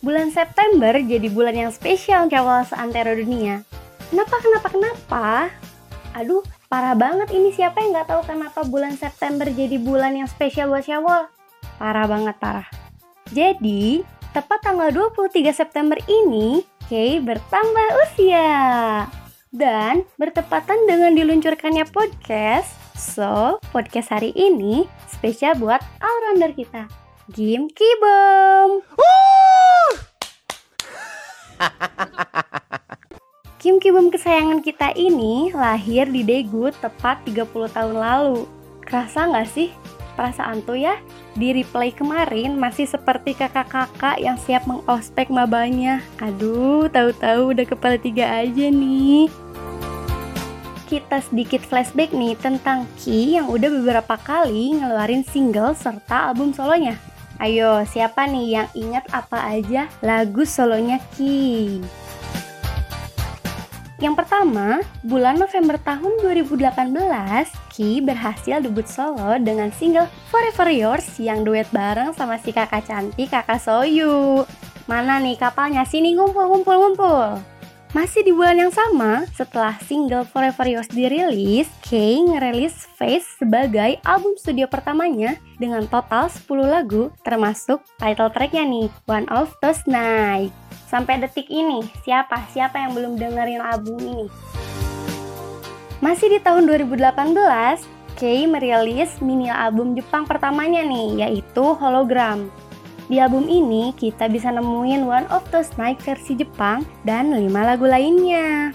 bulan September jadi bulan yang spesial Syawal seantero dunia. Kenapa, kenapa, kenapa? Aduh, parah banget ini siapa yang nggak tahu kenapa bulan September jadi bulan yang spesial buat Syawal? Parah banget, parah. Jadi, tepat tanggal 23 September ini, Kay bertambah usia. Dan bertepatan dengan diluncurkannya podcast, so podcast hari ini spesial buat all-rounder kita, Kim Kibom. Kim Kibom kesayangan kita ini lahir di Daegu tepat 30 tahun lalu. Kerasa nggak sih? Perasaan tuh ya, di replay kemarin masih seperti kakak-kakak yang siap mengospek mabanya. Aduh, tahu-tahu udah kepala tiga aja nih. Kita sedikit flashback nih tentang Ki yang udah beberapa kali ngeluarin single serta album solonya. Ayo, siapa nih yang ingat apa aja lagu solonya Ki? Yang pertama, bulan November tahun 2018, Ki berhasil debut solo dengan single Forever Yours yang duet bareng sama si kakak cantik kakak Soyu. Mana nih kapalnya? Sini ngumpul, ngumpul, ngumpul. Masih di bulan yang sama, setelah single Forever Yours dirilis, Kay ngerilis Face sebagai album studio pertamanya dengan total 10 lagu, termasuk title tracknya nih, One of Those Nights. Sampai detik ini, siapa? Siapa yang belum dengerin album ini? Masih di tahun 2018, Kay merilis mini album Jepang pertamanya nih, yaitu Hologram. Di album ini, kita bisa nemuin One of Those Night versi Jepang dan 5 lagu lainnya.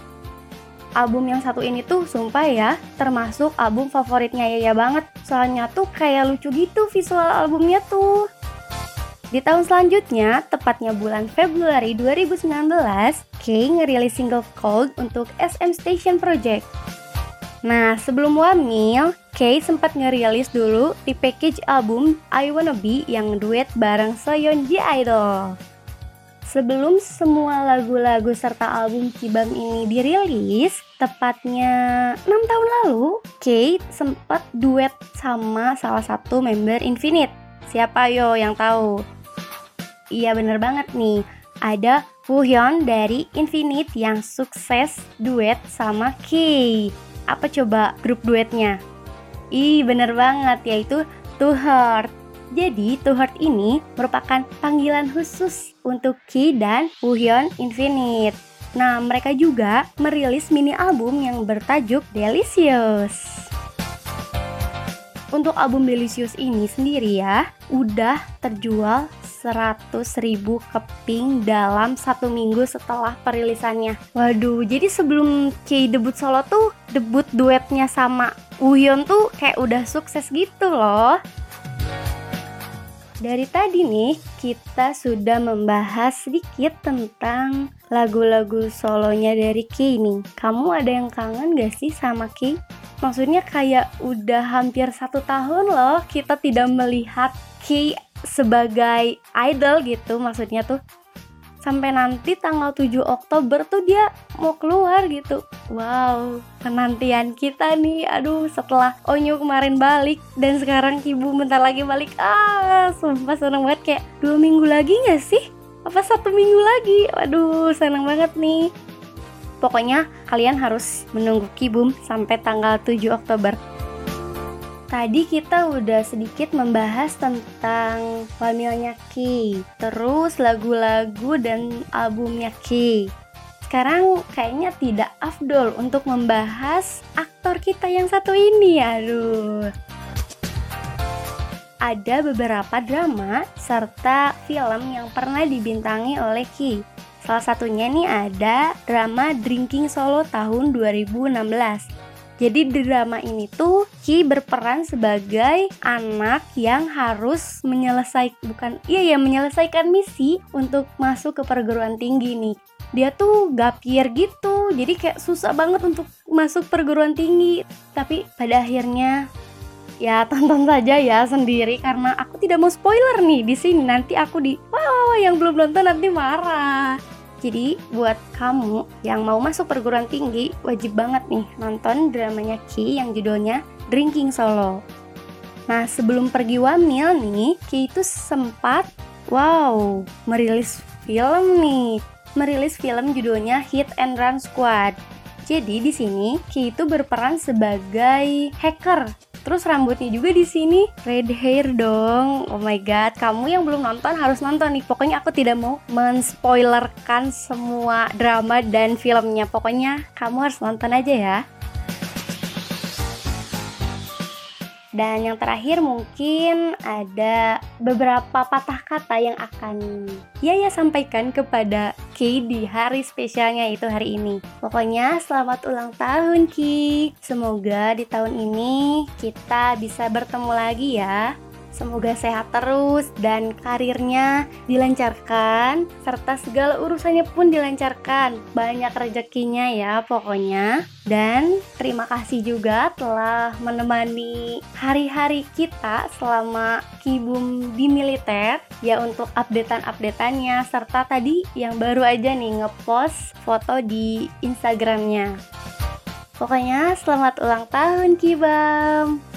Album yang satu ini tuh sumpah ya, termasuk album favoritnya Yaya banget. Soalnya tuh kayak lucu gitu visual albumnya tuh. Di tahun selanjutnya, tepatnya bulan Februari 2019, Kay ngerilis single Cold untuk SM Station Project. Nah, sebelum Wamil, Kay sempat ngerilis dulu di package album I Wanna Be yang duet bareng Soyeon Ji Idol. Sebelum semua lagu-lagu serta album Kibam ini dirilis, tepatnya 6 tahun lalu, Kay sempat duet sama salah satu member Infinite. Siapa yo yang tahu? Iya bener banget nih, ada Woohyun dari Infinite yang sukses duet sama Key. Apa coba grup duetnya? Ih bener banget, yaitu To Heart. Jadi To Heart ini merupakan panggilan khusus untuk Key dan Woohyun Infinite. Nah, mereka juga merilis mini album yang bertajuk Delicious. Untuk album Delicious ini sendiri ya, udah terjual 100 ribu keping dalam satu minggu setelah perilisannya. Waduh, jadi sebelum Kay debut solo tuh, debut duetnya sama Uyon tuh kayak udah sukses gitu loh. Dari tadi nih, kita sudah membahas sedikit tentang lagu-lagu solonya dari Kay nih. Kamu ada yang kangen gak sih sama Kay? Maksudnya kayak udah hampir satu tahun loh kita tidak melihat Kay sebagai idol gitu maksudnya tuh sampai nanti tanggal 7 Oktober tuh dia mau keluar gitu. Wow penantian kita nih. Aduh setelah Onyo kemarin balik dan sekarang Kibu bentar lagi balik. Ah sumpah seneng banget. Kayak dua minggu lagi gak sih? Apa satu minggu lagi? Waduh seneng banget nih. Pokoknya kalian harus menunggu Kibum sampai tanggal 7 Oktober Tadi kita udah sedikit membahas tentang Wamilnya Ki, terus lagu-lagu dan albumnya Ki. Sekarang kayaknya tidak afdol untuk membahas aktor kita yang satu ini, aduh. Ada beberapa drama serta film yang pernah dibintangi oleh Ki. Salah satunya nih ada drama Drinking Solo tahun 2016 jadi di drama ini tuh Ki berperan sebagai anak yang harus menyelesaikan bukan iya ya menyelesaikan misi untuk masuk ke perguruan tinggi nih. Dia tuh gapir gitu, jadi kayak susah banget untuk masuk perguruan tinggi. Tapi pada akhirnya ya tonton saja ya sendiri karena aku tidak mau spoiler nih di sini nanti aku di wah, wah yang belum nonton nanti marah. Jadi buat kamu yang mau masuk perguruan tinggi wajib banget nih nonton dramanya Ki yang judulnya Drinking Solo. Nah sebelum pergi wamil nih Ki itu sempat wow merilis film nih, merilis film judulnya Hit and Run Squad. Jadi di sini Ki itu berperan sebagai hacker. Terus rambutnya juga di sini red hair dong. Oh my god, kamu yang belum nonton harus nonton nih. Pokoknya aku tidak mau menspoilerkan semua drama dan filmnya. Pokoknya kamu harus nonton aja ya. Dan yang terakhir mungkin ada beberapa patah kata yang akan Yaya sampaikan kepada Ki di hari spesialnya itu hari ini. Pokoknya selamat ulang tahun Ki. Semoga di tahun ini kita bisa bertemu lagi ya. Semoga sehat terus dan karirnya dilancarkan serta segala urusannya pun dilancarkan. Banyak rezekinya ya pokoknya. Dan terima kasih juga telah menemani hari-hari kita selama Kibum di militer ya untuk updatean-updateannya serta tadi yang baru aja nih ngepost foto di Instagramnya. Pokoknya selamat ulang tahun Kibam.